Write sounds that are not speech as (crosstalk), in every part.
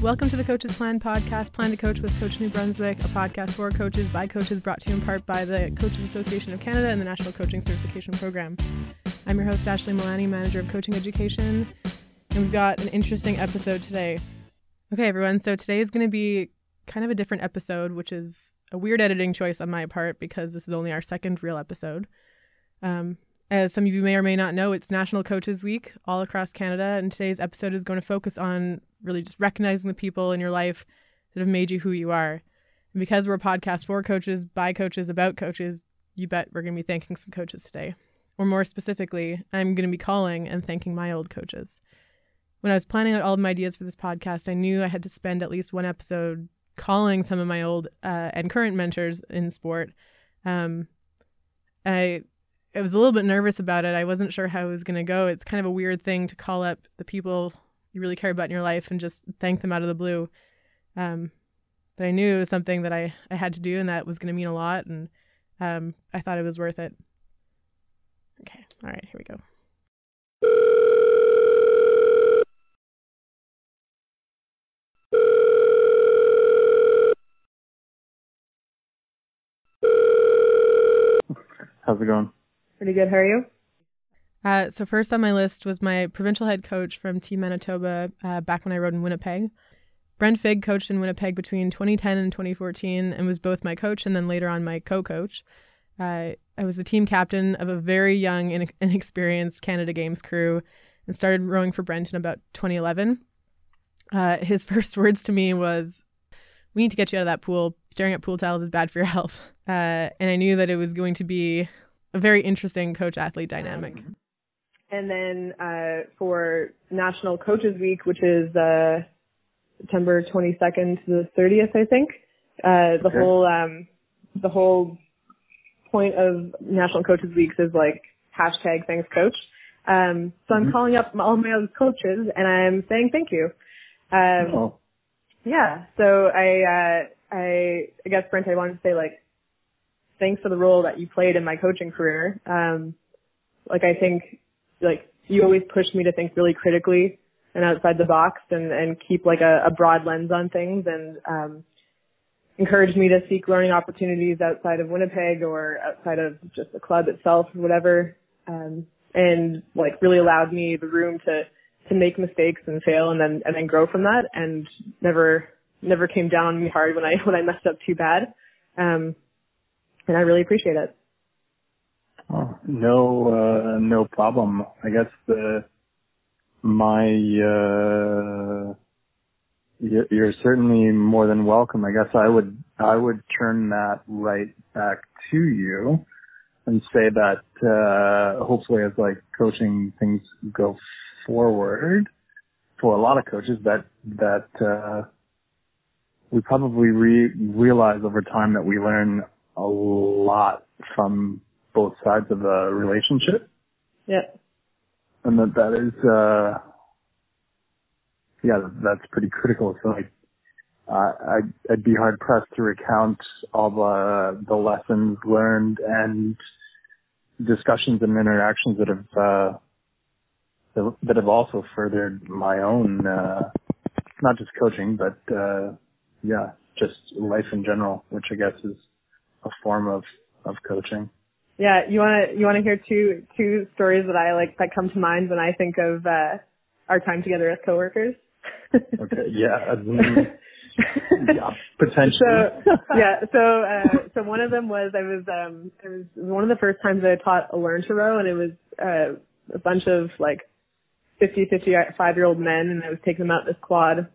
Welcome to the Coaches Plan podcast, Plan to Coach with Coach New Brunswick, a podcast for coaches by coaches brought to you in part by the Coaches Association of Canada and the National Coaching Certification Program. I'm your host, Ashley Milani, Manager of Coaching Education, and we've got an interesting episode today. Okay, everyone, so today is going to be kind of a different episode, which is a weird editing choice on my part because this is only our second real episode. Um, as some of you may or may not know, it's National Coaches Week all across Canada, and today's episode is going to focus on really just recognizing the people in your life that have made you who you are. And because we're a podcast for coaches, by coaches, about coaches, you bet we're going to be thanking some coaches today. Or more specifically, I'm going to be calling and thanking my old coaches. When I was planning out all of my ideas for this podcast, I knew I had to spend at least one episode calling some of my old uh, and current mentors in sport. Um, I I was a little bit nervous about it. I wasn't sure how it was going to go. It's kind of a weird thing to call up the people you really care about in your life and just thank them out of the blue. Um, but I knew it was something that I, I had to do and that was going to mean a lot. And um, I thought it was worth it. Okay. All right. Here we go. How's it going? Pretty good. How are you? Uh, so first on my list was my provincial head coach from Team Manitoba uh, back when I rode in Winnipeg. Brent Fig coached in Winnipeg between 2010 and 2014 and was both my coach and then later on my co-coach. Uh, I was the team captain of a very young, and (laughs) inexperienced Canada Games crew and started rowing for Brent in about 2011. Uh, his (laughs) first words to me was, "We need to get you out of that pool. Staring at pool tiles is bad for your (laughs) health." Uh, and I knew that it was going to be a very interesting coach athlete dynamic. Um, and then uh, for National Coaches Week, which is uh, September 22nd to the 30th, I think. Uh, the okay. whole um, the whole point of National Coaches Weeks is like hashtag thanks coach. Um, so I'm mm-hmm. calling up all my other coaches and I'm saying thank you. Um, oh. Yeah. So I uh, I I guess Brent, I wanted to say like thanks for the role that you played in my coaching career. Um, like I think like you always pushed me to think really critically and outside the box and, and keep like a, a broad lens on things and um, encouraged me to seek learning opportunities outside of Winnipeg or outside of just the club itself or whatever. Um, and like really allowed me the room to to make mistakes and fail and then and then grow from that and never never came down on me hard when I (laughs) when I messed up too bad. Um, and I really appreciate it. Oh, no, uh, no problem. I guess the, my, uh, you're certainly more than welcome. I guess I would, I would turn that right back to you and say that, uh, hopefully as like coaching things go forward for a lot of coaches that, that, uh, we probably re- realize over time that we learn a lot from both sides of the relationship. Yeah. And that that is, uh, yeah, that's pretty critical. So like, uh, I'd, I'd be hard pressed to recount all the, the lessons learned and discussions and interactions that have, uh, that have also furthered my own, uh, not just coaching, but, uh, yeah, just life in general, which I guess is a form of, of coaching. Yeah, you want to you want to hear two two stories that I like that come to mind when I think of uh, our time together as coworkers. (laughs) okay. Yeah. yeah. Potentially. So yeah. So uh, so one of them was I was um it was one of the first times I taught a learn to row and it was uh, a bunch of like 50, 55 year old men and I was taking them out this quad and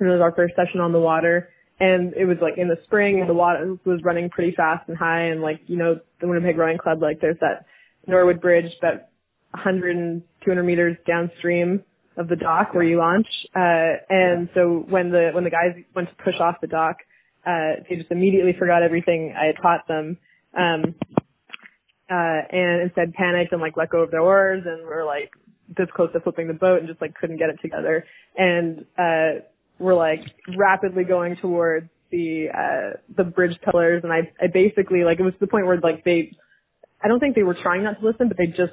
it was our first session on the water and it was like in the spring and the water was running pretty fast and high and like you know the Winnipeg Rowing Club like there's that Norwood Bridge about 100 and 200 meters downstream of the dock where you launch. Uh and so when the when the guys went to push off the dock uh they just immediately forgot everything I had taught them. Um uh and instead panicked and like let go of their oars and were like this close to flipping the boat and just like couldn't get it together. And uh were like rapidly going towards the uh the bridge pillars and I I basically like it was the point where like they I don't think they were trying not to listen but they just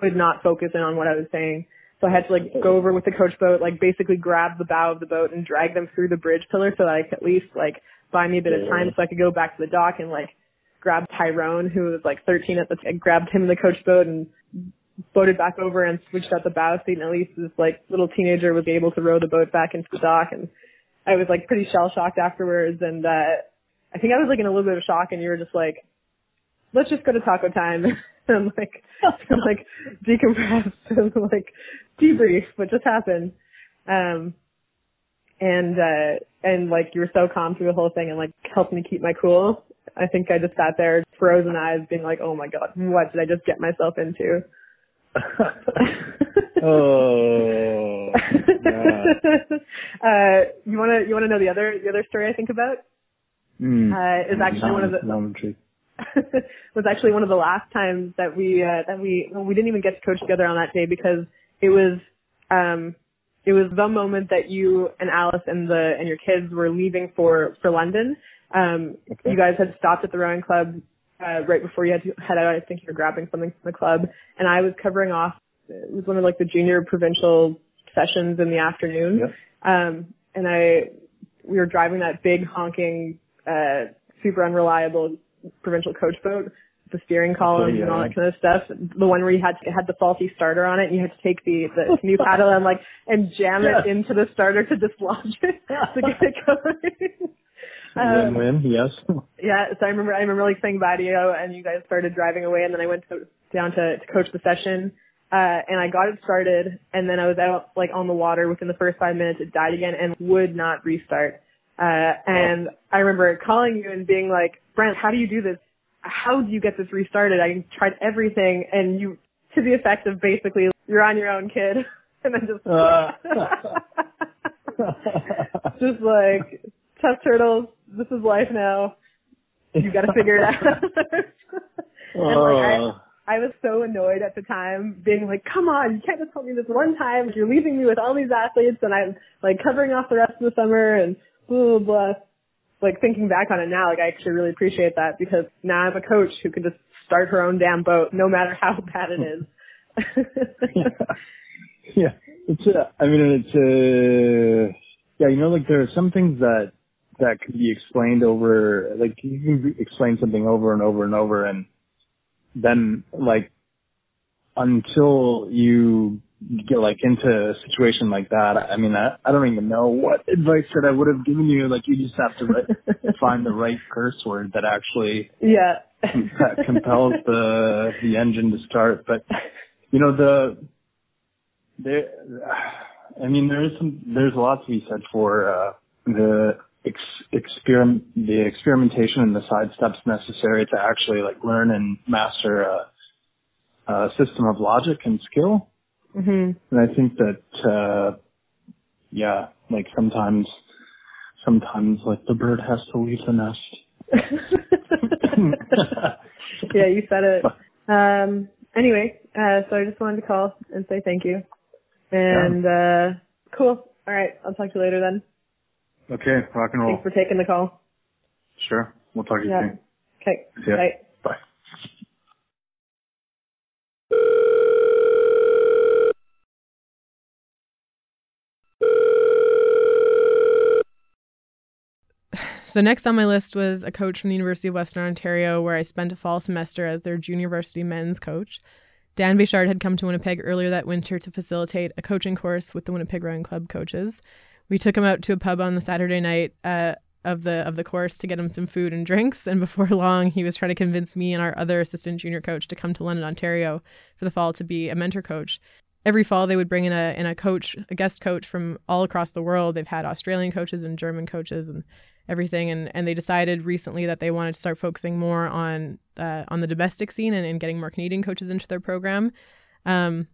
could not focus in on what I was saying. So I had to like go over with the coach boat, like basically grab the bow of the boat and drag them through the bridge pillar so that I could at least like buy me a bit of time so I could go back to the dock and like grab Tyrone, who was like 13 at the time, grabbed him in the coach boat and boated back over and switched out the bow seat and at least this like little teenager was able to row the boat back into the dock and I was like pretty shell shocked afterwards and uh I think I was like in a little bit of shock and you were just like, let's just go to taco time (laughs) and like like decompress (laughs) and like debrief what just happened. Um and uh and like you were so calm through the whole thing and like helped me keep my cool. I think I just sat there frozen eyes being like, Oh my god, what did I just get myself into? (laughs) oh. uh, you wanna you wanna know the other the other story I think about? Mm. Uh, is actually no, one of the no, (laughs) was actually one of the last times that we uh, that we well, we didn't even get to coach together on that day because it was um it was the moment that you and Alice and the and your kids were leaving for for London. Um, Okay. You guys had stopped at the rowing club uh, right before you had to head out. I think you were grabbing something from the club, and I was covering off. It was one of like the junior provincial sessions in the afternoon. Yep. Um, and I we were driving that big honking, uh, super unreliable provincial coach boat, the steering columns yeah, and all that kind of stuff. The one where you had to, it had the faulty starter on it, and you had to take the the canoe paddle and like and jam it (laughs) into the starter to dislodge it (laughs) to get it going. Um, Win-win, yes. (laughs) yeah, so I remember I remember like saying bye to you and you guys started driving away and then I went to, down to, to coach the session. Uh and I got it started and then I was out like on the water within the first five minutes it died again and would not restart. Uh and I remember calling you and being like, Brent, how do you do this? How do you get this restarted? I tried everything and you to the effect of basically you're on your own kid (laughs) and then just uh. (laughs) just like tough turtles, this is life now. (laughs) You got to figure it out. (laughs) and like I, Oh. I was so annoyed at the time, being like, "Come on, you can't just help me this one time. You're leaving me with all these athletes, and I'm like covering off the rest of the summer, and blah blah blah." Like thinking back on it now, like I actually really appreciate that because now I'm a coach who can just start her own damn boat, no matter how (laughs) bad it is. yeah, it's. Uh, I mean, it's. Uh, yeah, you know, like there are some things that that could be explained over. Like you can explain something over and over and over, and then like until you get like into a situation like that, I mean, I, I don't even know what advice that I would have given you. Like you just have to ri- (laughs) find the right curse word that actually yeah. that compels the the engine to start. But you know the there, I mean there is some there's a lot to be said for uh, the ex, experiment the experimentation and the side steps necessary to actually like learn and master a, a system of logic and skill. mhm. And I think that uh yeah, like sometimes sometimes like the bird has to leave the nest. (laughs) yeah, you said it. Um, anyway, uh, so I just wanted to call and say thank you. And, uh, cool. All right. I'll talk to you later then. Okay, rock and roll. Thanks for taking the call. Sure. We'll talk to you Yeah. soon. Okay. See ya. Bye. Bye. So next on my list was a coach from the University of Western Ontario, where I spent a fall semester as their junior varsity men's coach. Dan Bechard had come to Winnipeg earlier that winter to facilitate a coaching course with the Winnipeg Rowing Club coaches. We took him out to a pub on the Saturday night uh, of the of the course to get him some food and drinks, and before (laughs) long, he was trying to convince me and our other assistant junior coach to come to London, Ontario, for the fall to be a mentor coach. Every fall, they would bring in a in a coach, a guest coach from all across the world. They've had Australian coaches and German coaches and everything and, and they decided recently that they wanted to start focusing more on uh, on the domestic scene and, and getting more Canadian coaches into their program. Um,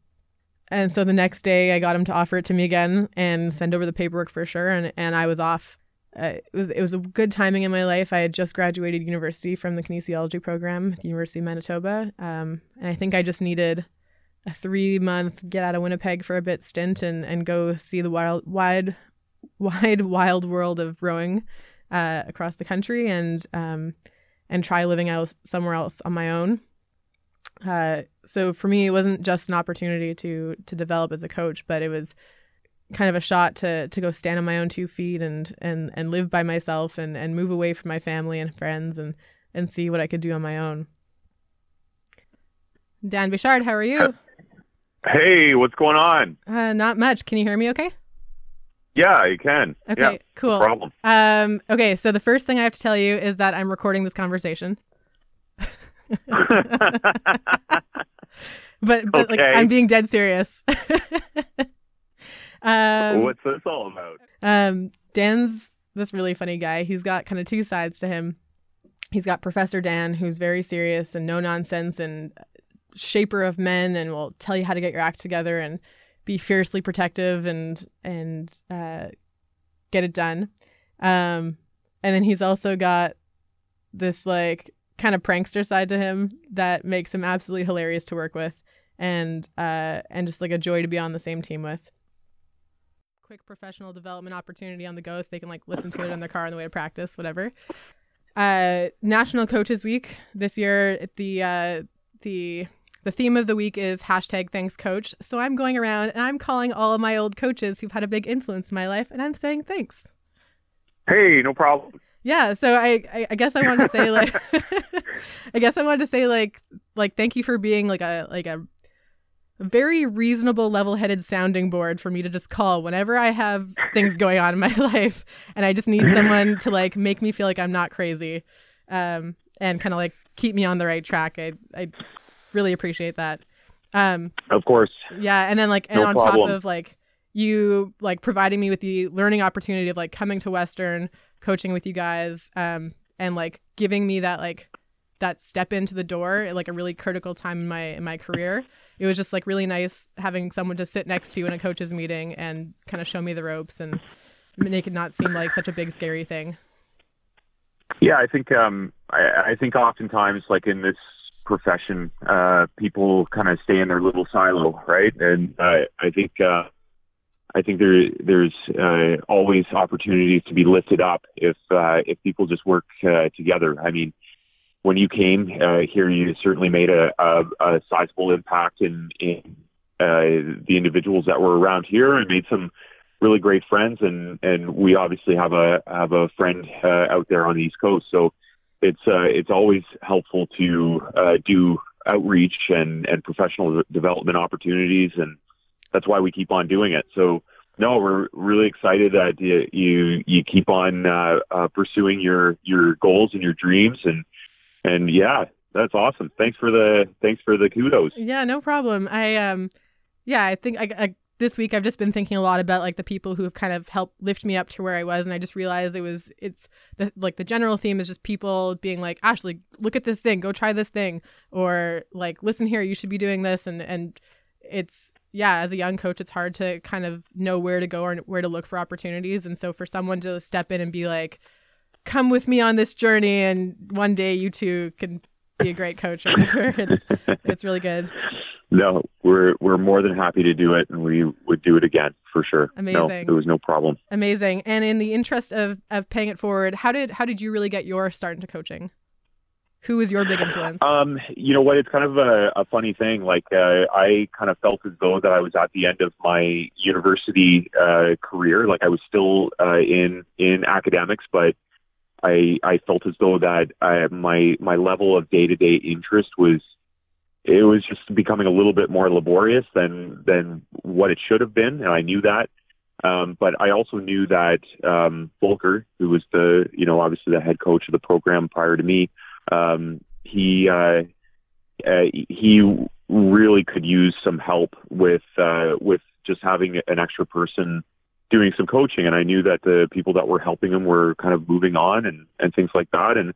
and so the next day I got him to offer it to me again and send over the paperwork for sure and, and I was off. Uh, it was it was a good timing in my life. I had just graduated university from the kinesiology program at the University of Manitoba. Um, and I think I just needed a three month get out of Winnipeg for a bit stint and, and go see the wild wide (laughs) wide wild world of rowing uh, across the country and um, and try living out somewhere else on my own. Uh, so for me, it wasn't just an opportunity to to develop as a coach, but it was kind of a shot to to go stand on my own two feet and and and live by myself and and move away from my family and friends and and see what I could do on my own. Dan Bechard, how are you? Hey, what's going on? Uh, not much. Can you hear me okay? Yeah, you can. Okay, yeah, cool. No problem. Um, okay, so the first thing I have to tell you is that I'm recording this conversation. (laughs) but but like I'm being dead serious. (laughs) um, What's this all about? um, Dan's this really funny guy. He's got kind of two sides to him. He's got Professor Dan, who's very serious and no nonsense and shaper of men, and will tell you how to get your act together and be fiercely protective and and uh, get it done. Um, and then he's also got this like kind of prankster side to him that makes him absolutely hilarious to work with, and uh, and just like a joy to be on the same team with quick professional development opportunity on the go so they can like listen to it in their car on the way to practice, whatever. Uh, National Coaches Week this year, the uh, the the theme of the week is hashtag thanks coach. So I'm going around and I'm calling all of my old coaches who've had a big influence in my life and I'm saying thanks. Hey, no problem. Yeah, so I, I, guess I wanted to say (laughs) like (laughs) I guess I wanted to say like like thank you for being like a like a very reasonable level-headed sounding board for me to just call whenever I have things going on in my (laughs) life and I just need someone to like make me feel like I'm not crazy um and kind of like keep me on the right track. I I really appreciate that. Um Of course. yeah, and then like and No on top of like you like providing me with the learning opportunity of like coming to Western, coaching with you guys, um, and like giving me that like that step into the door at like a really critical time in my in my career. It was just like really nice having someone to sit next to you in a coaches meeting and kind of show me the ropes and make it not seem like such a big scary thing. Yeah, I think um, I, I think oftentimes, like in this profession, uh, people kind of stay in their little silo, right? And uh, I think uh, I think there there's uh, always opportunities to be lifted up if uh, if people just work uh, together. I mean, when you came uh, here, you certainly made a, a, a sizable impact in in uh, the individuals that were around here, and made some really great friends. And and we obviously have a have a friend uh, out there on the East Coast, so it's it's always helpful to do outreach and and professional development opportunities, and that's why we keep on doing it. So. No, we're really excited that you you, you keep on uh, uh, pursuing your your goals and your dreams, and and yeah, that's awesome. Thanks for the thanks for the kudos. Yeah, no problem. I um, yeah, I think I, I this week I've just been thinking a lot about like the people who have kind of helped lift me up to where I was, and I just realized it was it's the like the general theme is just people being like, Ashley, look at this thing, go try this thing, or like, listen here, you should be doing this, and and it's yeah, as a young coach, it's hard to kind of know where to go or where to look for opportunities, and so for someone to step in and be like, come with me on this journey, and one day you too can be a great coach or whatever. (laughs) It's (laughs) it's really good. No, we're we're more than happy to do it, and we would do it again for sure. No, Amazing. there was no problem. Amazing. And in the interest of of paying it forward, how did how did you really get your start into coaching? Who was your big influence? Um, you know what? It's kind of a, a funny thing. Like uh, I kind of felt as though that I was at the end of my university uh, career. Like I was still uh, in in academics, but I I felt as though that uh, my my level of day to day interest was it was just becoming a little bit more laborious than than what it should have been, and I knew that. Um, but I also knew that um, Volker, who was the you know obviously the head coach of the program prior to me, um, he uh, uh, he really could use some help with uh, with just having an extra person doing some coaching, and I knew that the people that were helping him were kind of moving on and and things like that, and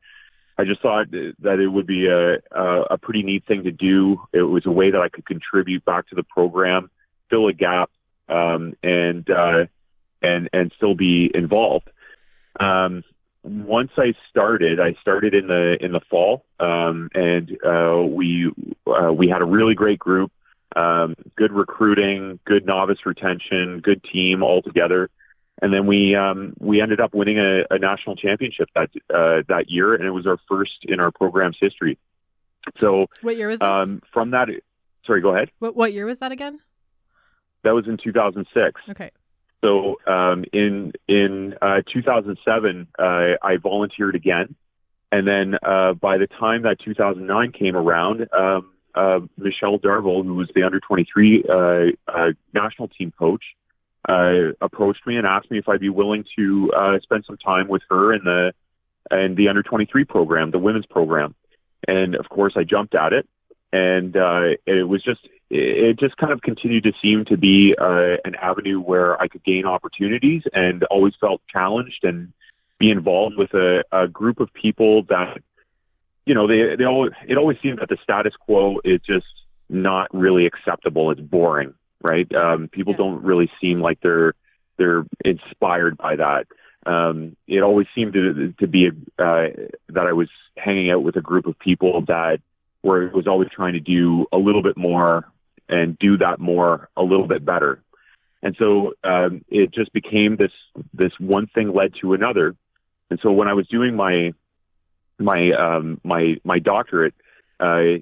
I just thought that it would be a a, pretty neat thing to do. It was a way that I could contribute back to the program, fill a gap, um, and uh, and and still be involved. Um, once I started, I started in the in the fall, um, and uh, we uh, we had a really great group, um, good recruiting, good novice retention, good team all together, and then we um, we ended up winning a, a national championship that uh, that year, and it was our first in our program's history. So what year was this? Um, from that, sorry, go ahead. What what year was that again? That was in 2006. Okay. So um, in in uh, 2007, uh, I volunteered again, and then uh, by the time that 2009 came around, um, uh, Michelle Darvill, who was the under 23 uh, uh, national team coach, approached me and asked me if I'd be willing to spend some time with her in the in the under 23 program, the women's program, and of course I jumped at it, and it was just it just kind of continued to seem to be uh, an avenue where I could gain opportunities and always felt challenged and be involved with a, a group of people that, you know, they, they always, it always seemed that the status quo is just not really acceptable. It's boring, right? Um, people yeah. don't really seem like they're, they're inspired by that. Um, it always seemed to, to be, uh, that I was hanging out with a group of people that were, was always trying to do a little bit more and do that more a little bit better. And so um, it just became this this one thing led to another. And so when I was doing my my um, my my doctorate, uh,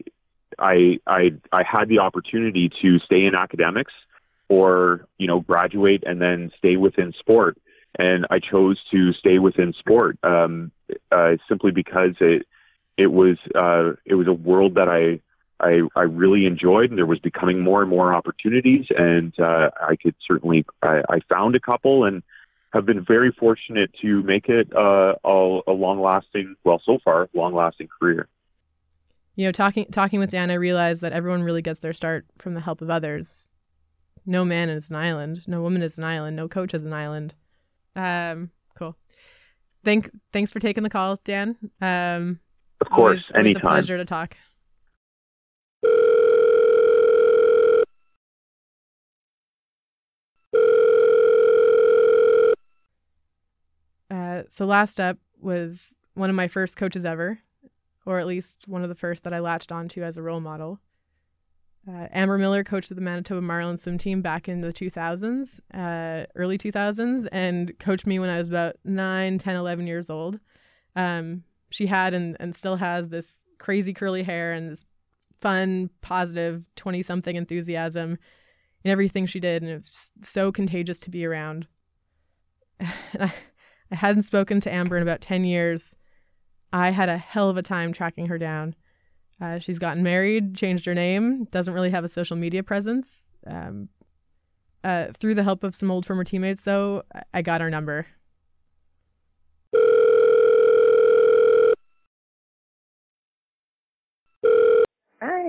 I I I had the opportunity to stay in academics or you know graduate and then stay within sport. And I chose to stay within sport um, uh, simply because it it was uh, it was a world that I I, I really enjoyed, and there was becoming more and more opportunities, and uh, I could certainly I, I found a couple and have been very fortunate to make it uh, a, a long-lasting, well, so far, long-lasting career. You know, talking talking with Dan, I realized that everyone really gets their start from the help of others. No man is an island. No woman is an island. No coach is an island. Um, cool. Thank thanks for taking the call, Dan. Um, of course, always, always anytime. a pleasure to talk. Uh, so last up was one of my first coaches ever, or at least one of the first that I latched onto as a role model. Uh, Amber Miller coached the Manitoba Marlin swim team back in the 2000s, uh, early 2000s, and coached me when I was about 9, 10, 11 years old. Um, she had and, and still has this crazy curly hair and this fun, positive 20 something enthusiasm in everything she did. And it was so contagious to be around. (laughs) I, hadn't spoken to Amber in about 10 years. I had a hell of a time tracking her down. Uh, she's gotten married, changed her name, doesn't really have a social media presence. Um, uh, through the help of some old former teammates, though, I got her number.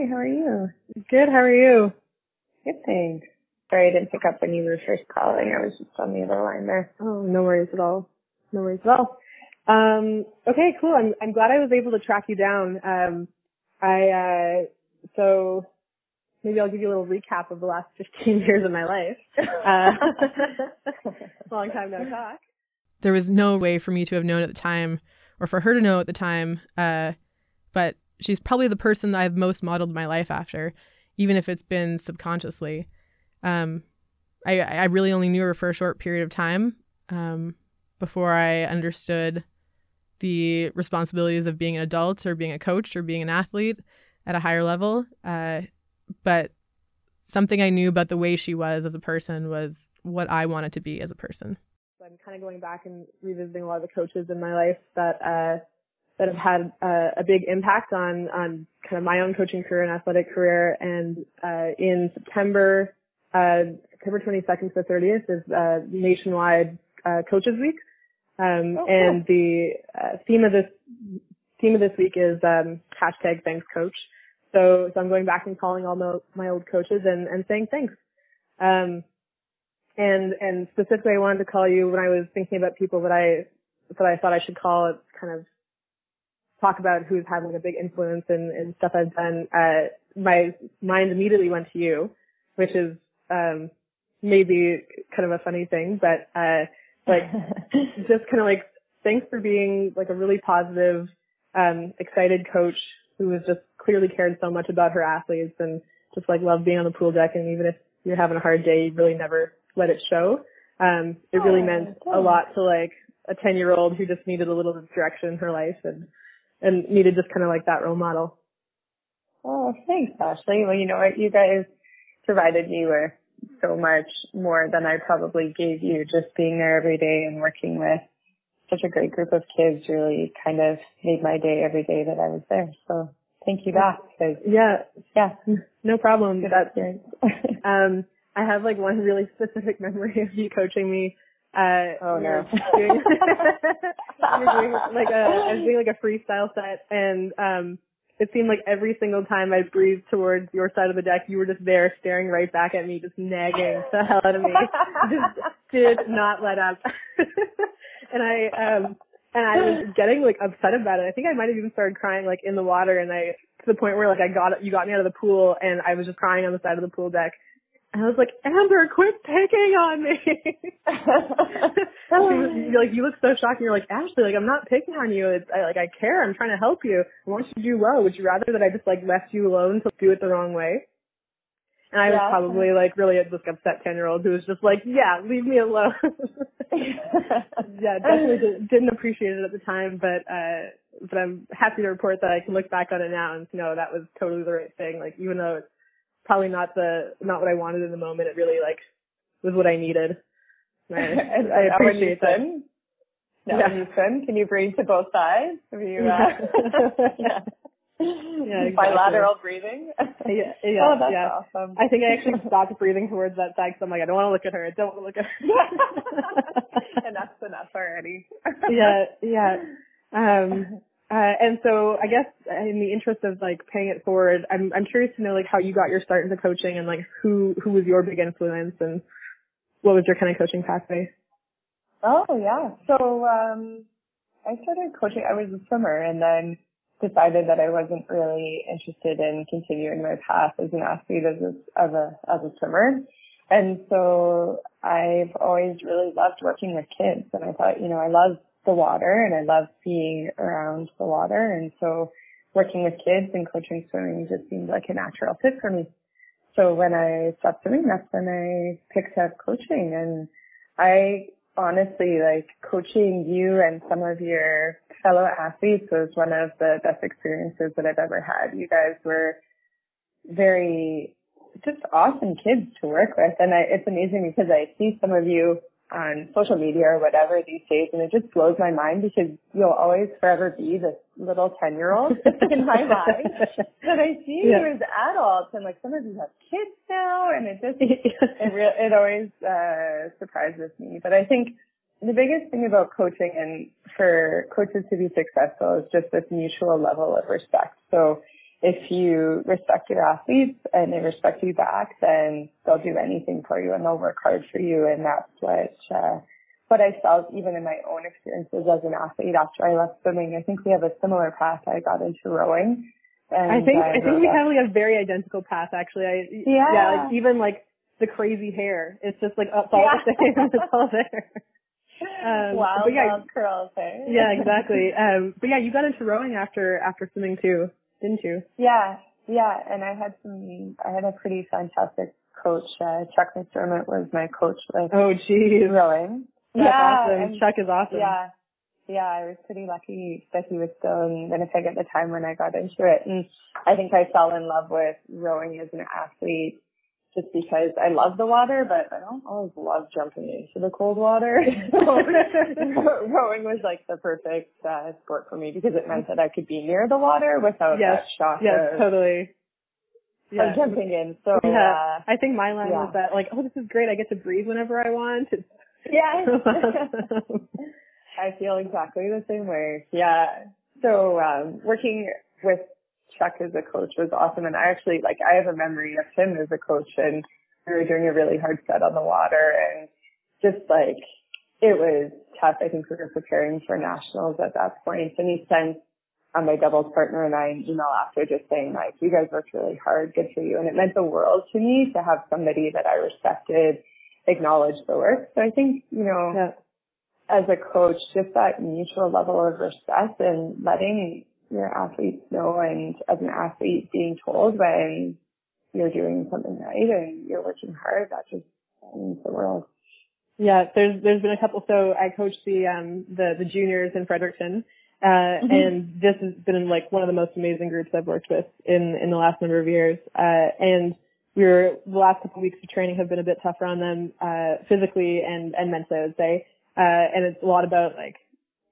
Hi, how are you? Good, how are you? Good, thanks. Sorry I didn't pick up when you were first calling. I was just on the other line there. Oh, no worries at all. No worries at all. Um, okay, cool. I'm, I'm glad I was able to track you down. Um, I, uh, so maybe I'll give you a little recap of the last (laughs) 15 years of my life. (laughs) Uh, (laughs) long time no talk. There was no way for me to have known at the time or for her to know at the time. Uh, but she's probably the person that I've most modeled my life after, even if it's been subconsciously. Um, I, I really only knew her for a short period of time. Um, before I understood the responsibilities of being an adult or being a coach or being an athlete at a higher level. Uh, but something I knew about the way she was as a person was what I wanted to be as a person. I'm kind of going back and revisiting a lot of the coaches in my life that uh, that have had uh, a big impact on on kind of my own coaching career and athletic career. And uh, in September, uh, September 22nd to the 30th is uh, nationwide uh, Coaches Week. Um, oh, and cool. the uh, theme of this theme of this week is um, hashtag thanks coach. So, so I'm going back and calling all my, my old coaches and, and saying thanks. Um, and and specifically, I wanted to call you when I was thinking about people that I that I thought I should call it kind of talk about who's had like a big influence in, in stuff I've done. Uh, my mind immediately went to you, which is um, maybe kind of a funny thing, but uh, like (laughs) just kind of like thanks for being like a really positive, um, excited coach who was just clearly cared so much about her athletes and just like loved being on the pool deck. And even if you're having a hard day, you really never let it show. Um, it really oh, meant a lot to like a 10 year old who just needed a little bit of direction in her life and, and needed just kind of like that role model. Oh, thanks, Ashley. Well, you know what? You guys provided me with so much more than I probably gave you just being there every day and working with such a great group of kids really kind of made my day every day that I was there. So thank you back. Yeah. Yeah. No problem. Good That's, experience. (laughs) um, I have like one really specific memory of you coaching me. Uh, Oh, no. doing, (laughs) doing like a, I was doing like a freestyle set and, um, it seemed like every single time I breathed towards your side of the deck, you were just there staring right back at me, just nagging the hell out of me. just did not let up. (laughs) and I, um, and I was getting like upset about it. I think I might have even started crying like in the water and I, to the point where like I got, you got me out of the pool and I was just crying on the side of the pool deck. And I was like, Amber, quit picking on me. (laughs) (laughs) she was, like, you look so shocked. And you're like, Ashley, like, I'm not picking on you. It's, I, like, I care. I'm trying to help you. I want you to do well. Would you rather that I just, like, left you alone to do it the wrong way? And I was probably, like, really a just upset 10 year old who was just like, yeah, leave me alone. (laughs) yeah, definitely did, didn't appreciate it at the time, but, uh, but I'm happy to report that I can look back on it now and know that was totally the right thing. Like, even though it's probably not the, not what I wanted in the moment, it really, like, was what I needed. And I, (laughs) I appreciate that. swim, Now Yeah. when you swim, can you breathe to both sides? Have you, uh, yeah. (laughs) Yeah, (laughs) exactly. Bilateral breathing. Yeah, yeah, oh, that's yeah. awesome. I think I actually stopped breathing towards that side because I'm like, I don't want to look at her. I don't want to look at her. Enough's enough already. yeah, yeah. Um, uh, and so I guess in the interest of like paying it forward, I'm I'm curious to know like how you got your start into coaching and like who who was your big influence and what was your kind of coaching pathway? Oh yeah. So um I started coaching I was a swimmer and then decided that I wasn't really interested in continuing my path as an athlete as a as a as a swimmer. And so I've always really loved working with kids and I thought, you know, I love the water and I love being around the water and so working with kids and coaching swimming just seemed like a natural fit for me. So when I stopped swimming, that's when I picked up coaching and I honestly like coaching you and some of your fellow athletes was one of the best experiences that I've ever had. You guys were very just awesome kids to work with and I, it's amazing because I see some of you on social media or whatever these days and it just blows my mind because you'll always forever be this little 10 year old (laughs) in my mind But I see Yeah. you as adults and like some of you have kids now and it just (laughs) it it always uh surprises me. But I think the biggest thing about coaching and for coaches to be successful is just this mutual level of respect. So if you respect your athletes and they respect you back, then they'll do anything for you and they'll work hard for you. And that's what uh, what I felt even in my own experiences as an athlete after I left swimming. I think we have a similar path. I got into rowing. And I think I think we up- have like a very identical path actually. I Yeah. yeah, like even like the crazy hair. It's just like it's all the Yeah. same. (laughs) it's all there. Um, wild, yeah, wild curls, eh? yeah, exactly. Um, but yeah, you got into rowing after after swimming too, didn't you? Yeah, yeah, and I had some. I had a pretty fantastic coach. Uh, Chuck McDermott was my coach with Oh, geez, rowing. that's yeah, awesome. and- Chuck is awesome. yeah, yeah. I was pretty lucky that he was still in Winnipeg at the time when I got into it, and I think I fell in love with rowing as an athlete. Just because I love the water, but I don't always love jumping into the cold water. (laughs) rowing was like the perfect uh, sport for me because it meant that I could be near the water without Yes, that shock Yes, of totally. Yeah. of jumping in. So Yeah. uh, I think my line yeah. was that like, oh, this is great. I get to breathe whenever I want. It's yeah, (laughs) I feel exactly the same way. Yeah. So um, working with Chuck as a coach was awesome, and I actually like I have a memory of him as a coach, and we were doing a really hard set on the water, and just like it was tough. I think we were preparing for nationals at that point, and he sent on my doubles partner and I an email after just saying like, you guys worked really hard, good for you. And it meant the world to me to have somebody that I respected acknowledge the work. So I think, you know, yeah. as a coach, just that mutual level of respect and letting your athletes know and as an athlete being told when you're doing something right and you're working hard, that just means the world. Yeah, there's there's been a couple. So I coached the um the the juniors in Fredericton, Uh, mm-hmm. and this has been like one of the most amazing groups I've worked with in, in the last number of years. Uh, and we were, the last couple of weeks of training have been a bit tougher on them, uh, physically and, and mentally, I would say. Uh, and it's a lot about like,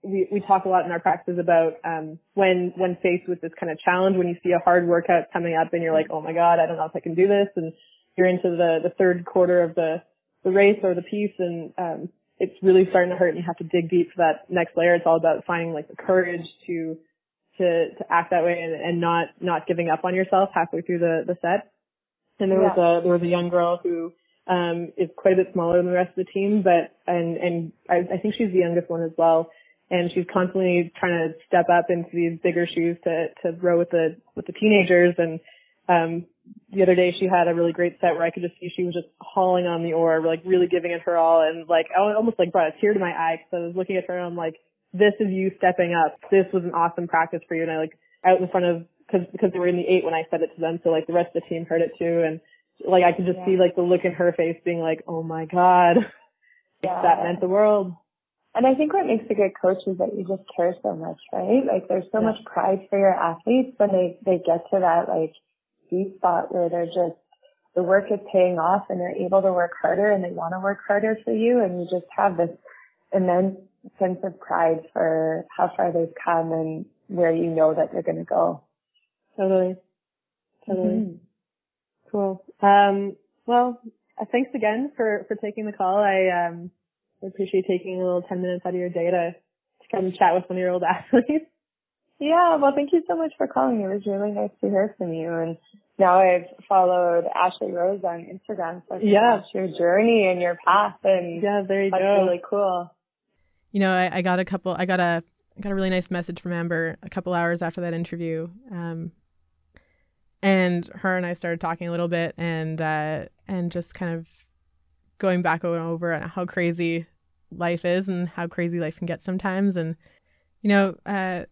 we, we talk a lot in our practices about, um, when, when faced with this kind of challenge, when you see a hard workout coming up and you're like, oh my God, I don't know if I can do this. And you're into the, the third quarter of the, the race or the piece and, um, it's really starting to hurt and you have to dig deep for that next layer. It's all about finding like the courage to to to act that way and, and not not giving up on yourself halfway through the the set. And there yeah. was a there was a young girl who um is quite a bit smaller than the rest of the team, but and and I, I think she's the youngest one as well. And she's constantly trying to step up into these bigger shoes to to row with the with the teenagers and um the other day she had a really great set where I could just see she was just hauling on the oar, like really giving it her all, and like I almost like brought a tear to my eye because I was looking at her and I'm like, this is you stepping up. This was an awesome practice for you, and I like out in front of because because they were in the eight when I said it to them, so like the rest of the team heard it too, and like I could just yeah. see like the look in her face being like, oh my god, yeah. that meant the world. And I think what makes a good coach is that you just care so much, right? Like there's so yeah. much pride for your athletes when they they get to that like deep spot where they're just the work is paying off and they're able to work harder and they want to work harder for you and you just have this immense sense of pride for how far they've come and where you know that they're going to go. Totally. Totally. Mm-hmm. Cool. Um, well, uh, thanks again for, for taking the call. I, um, appreciate taking a little 10 minutes out of your day to, to come chat with one of your old (laughs) athletes. Yeah, well, thank you so much for calling. It was really nice to hear from you. And now I've followed Ashley Rose on Instagram, so yeah, your journey and your path, and yeah, there you that's go. Really cool. You know, I, I got a couple. I got a I got a really nice message from Amber a couple hours after that interview. Um, and her and I started talking a little bit, and uh, and just kind of going back over and how crazy life is and how crazy life can get sometimes, and you know, uh,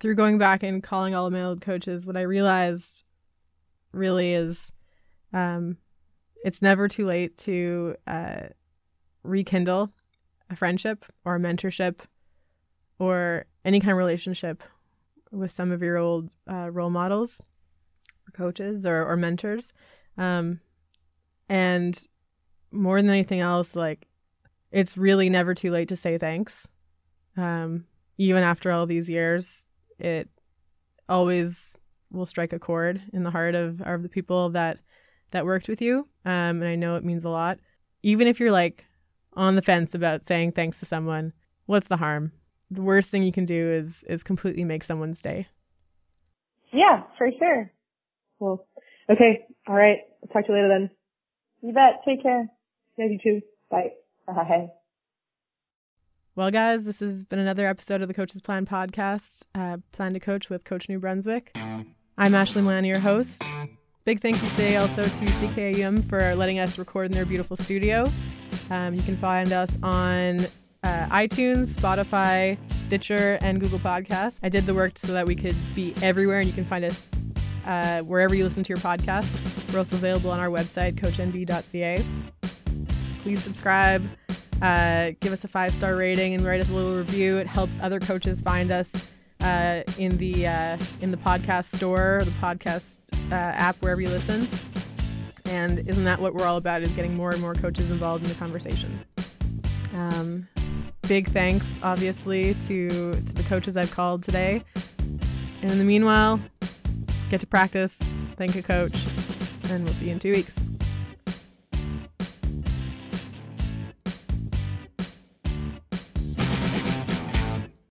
through going back and calling all of my old coaches, what I realized really is um, it's never too late to uh, rekindle a friendship or a mentorship or any kind of relationship with some of your old uh, role models coaches or, or mentors. Um, and more than anything else, like it's really never too late to say thanks. Um, even after all these years, it always will strike a chord in the heart of, of the people that that worked with you. Um, and I know it means a lot. Even if you're like on the fence about saying thanks to someone, what's the harm? The worst thing you can do is is completely make someone's day. Yeah, for sure. Well, okay, all right. I'll talk to you later then. You bet. Take care. Yeah, you too. Bye. Bye. Well, guys, this has been another episode of the Coach's Plan podcast, uh, Plan to Coach with Coach New Brunswick. I'm Ashley Milani, your host. Big thank you today also to CKUM for letting us record in their beautiful studio. Um, you can find us on uh, iTunes, Spotify, Stitcher, and Google Podcasts. I did the work so that we could be everywhere, and you can find us uh, wherever you listen to your podcast. We're also available on our website, coachnb.ca. Please subscribe uh, give us a five star rating and write us a little review. It helps other coaches find us uh, in the uh, in the podcast store, the podcast uh, app, wherever you listen. And isn't that what we're all about? Is getting more and more coaches involved in the conversation. Um, big thanks, obviously, to to the coaches I've called today. And in the meanwhile, get to practice, thank a coach, and we'll see you in two weeks.